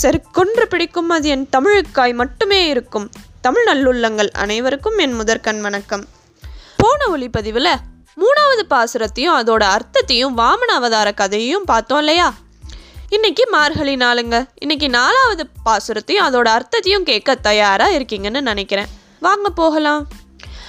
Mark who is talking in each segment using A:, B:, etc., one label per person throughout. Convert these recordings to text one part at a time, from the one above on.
A: செருக்கொன்று பிடிக்கும் அது என் தமிழுக்காய் மட்டுமே இருக்கும். தமிழ் நல்லுள்ளங்கள் அனைவருக்கும் என் முதற்கண் வணக்கம். போன ஒளிப்பதிவில் மூணாவது பாசுரத்தையும் அதோட அர்த்தத்தையும் வாமன அவதார கதையையும் பார்த்தோம் இல்லையா? இன்னைக்கு மார்கழி நாளுங்க. இன்னைக்கு நாலாவது பாசுரத்தையும் அதோட அர்த்தத்தையும் கேட்க தயாரா இருக்கீங்கன்னு நினைக்கிறேன். வாங்க போகலாம்.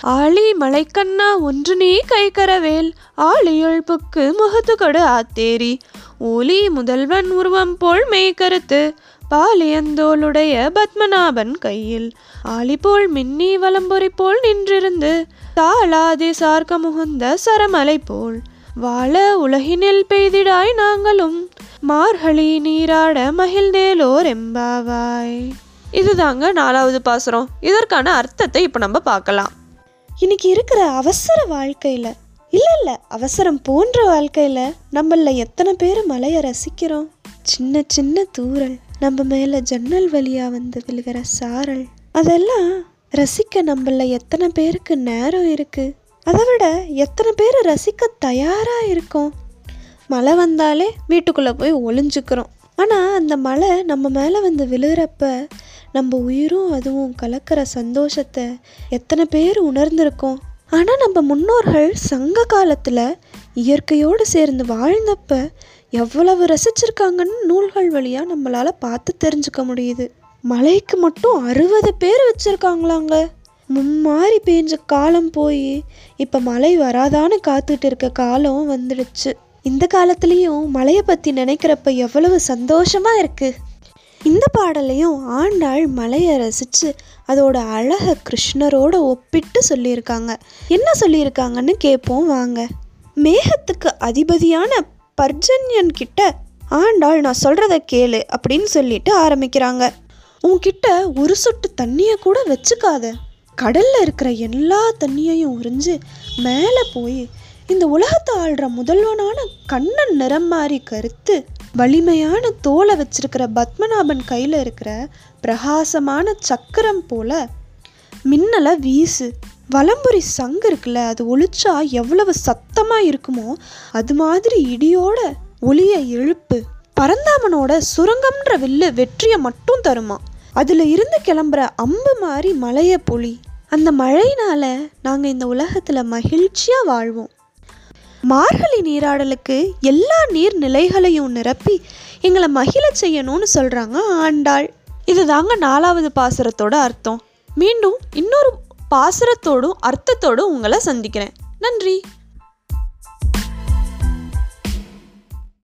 A: ஆளி மலைக்கண்ணா ஒன்று நீ கைக்கரவேல் ஆளியுள் புக்கு முகத்துக்கொடு ஆத்தேரி ஊலி முதல்வன் உருவம் போல் மெய்கருத்து பாலியந்தோளுடைய பத்மநாபன் கையில். ஆலிபோல் மின்னி வலம்பொறி போல் நின்றிருந்து தாளாதே சார்க்க முகுந்த சரமலை போல். வாழ உலகினில் பெய்திடாய் நாங்களும் மார்கழி நீராட மகிழ்ந்தேலோர் எம்பாவாய். இதுதாங்க நாலாவது பாசுரம். இதற்கான அர்த்தத்தை இப்போ நம்ம பார்க்கலாம்.
B: இன்னைக்கு இருக்கிற அவசர வாழ்க்கையில் இல்லை இல்லை அவசரம் போன்ற வாழ்க்கையில் நம்மள எத்தனை பேர் மலையை ரசிக்கிறோம்? சின்ன சின்ன தூரல் நம்ம மேலே ஜன்னல் வழியாக வந்து விழுகிற சாரல் அதெல்லாம் ரசிக்க நம்மள எத்தனை பேருக்கு நேரம் இருக்குது அதை விட எத்தனை பேர் ரசிக்க தயாராக இருக்கோம்? மழை வந்தாலே வீட்டுக்குள்ளே போய் ஒளிஞ்சுக்கிறோம். ஆனால் அந்த மழை நம்ம மேலே வந்து விழுகிறப்ப நம்ம உயிரும் அதுவும் கலக்கிற சந்தோஷத்தை எத்தனை பேர் உணர்ந்திருக்கோம்? ஆனால் நம்ம முன்னோர்கள் சங்க காலத்தில் இயற்கையோடு சேர்ந்து வாழ்ந்தப்ப எவ்வளவு ரசிச்சிருக்காங்கன்னு நூல்கள் வழியாக நம்மளால் பார்த்து தெரிஞ்சுக்க முடியுது. மலைக்கு மட்டும் அறுபது பேர் வச்சுருக்காங்களாங்க. மும்மாறி பேஞ்ச காலம் போய் இப்போ மழை வராதான்னு காத்துட்டு இருக்க காலம் வந்துடுச்சு. இந்த காலத்துலேயும் மலையை பற்றி நினைக்கிறப்ப எவ்வளவு சந்தோஷமாக இருக்குது இந்த பாடலையும் ஆண்டாள் மலையை ரசித்து அதோட அழகை கிருஷ்ணரோட ஒப்பிட்டு சொல்லியிருக்காங்க. என்ன சொல்லியிருக்காங்கன்னு கேட்போம் வாங்க. மேகத்துக்கு அதிபதியான பர்ஜன்யன் கிட்ட ஆண்டாள் நான் சொல்கிறத கேளு அப்படின்னு சொல்லிட்டு ஆரம்பிக்கிறாங்க. உன்கிட்ட ஒரு சொட்டு தண்ணியை கூட வச்சுக்காத. கடல்ல இருக்கிற எல்லா தண்ணியையும் உறிஞ்சு மேலே போய் இந்த உலகத்தை ஆள்ற முதல்வனான கண்ணன் நிறம் மாறி கருத்து வலிமையான தோலை வச்சிருக்கிற பத்மநாபன் கையில் இருக்கிற பிரகாசமான சக்கரம் போல மின்னலை வீசு வலம்புரி சங்கு இருக்குல்ல அது ஒழிச்சா எவ்வளவு சத்தமாக இருக்குமோ அது மாதிரி இடியோட ஒளியை எழுப்பு. பரந்தாமனோட சுரங்கம்ன்ற வில்லு வெற்றியை மட்டும் தருமா. அதில் இருந்து கிளம்புற அம்பு மாதிரி மலையை பொழி. அந்த மழையினால நாங்கள் இந்த உலகத்தில் மகிழ்ச்சியாக வாழ்வோம். மார்கழி நீராடலுக்கு எல்லா நீர்நிலைகளையும் நிரப்பி எங்களை மகிழ செய்யணும்னு சொல்கிறாங்க ஆண்டாள். இதுதாங்க நாலாவது பாசுரத்தோட அர்த்தம். மீண்டும் இன்னொரு பாசுரத்தோடும் அர்த்தத்தோடும் உங்களை சந்திக்கிறேன். நன்றி.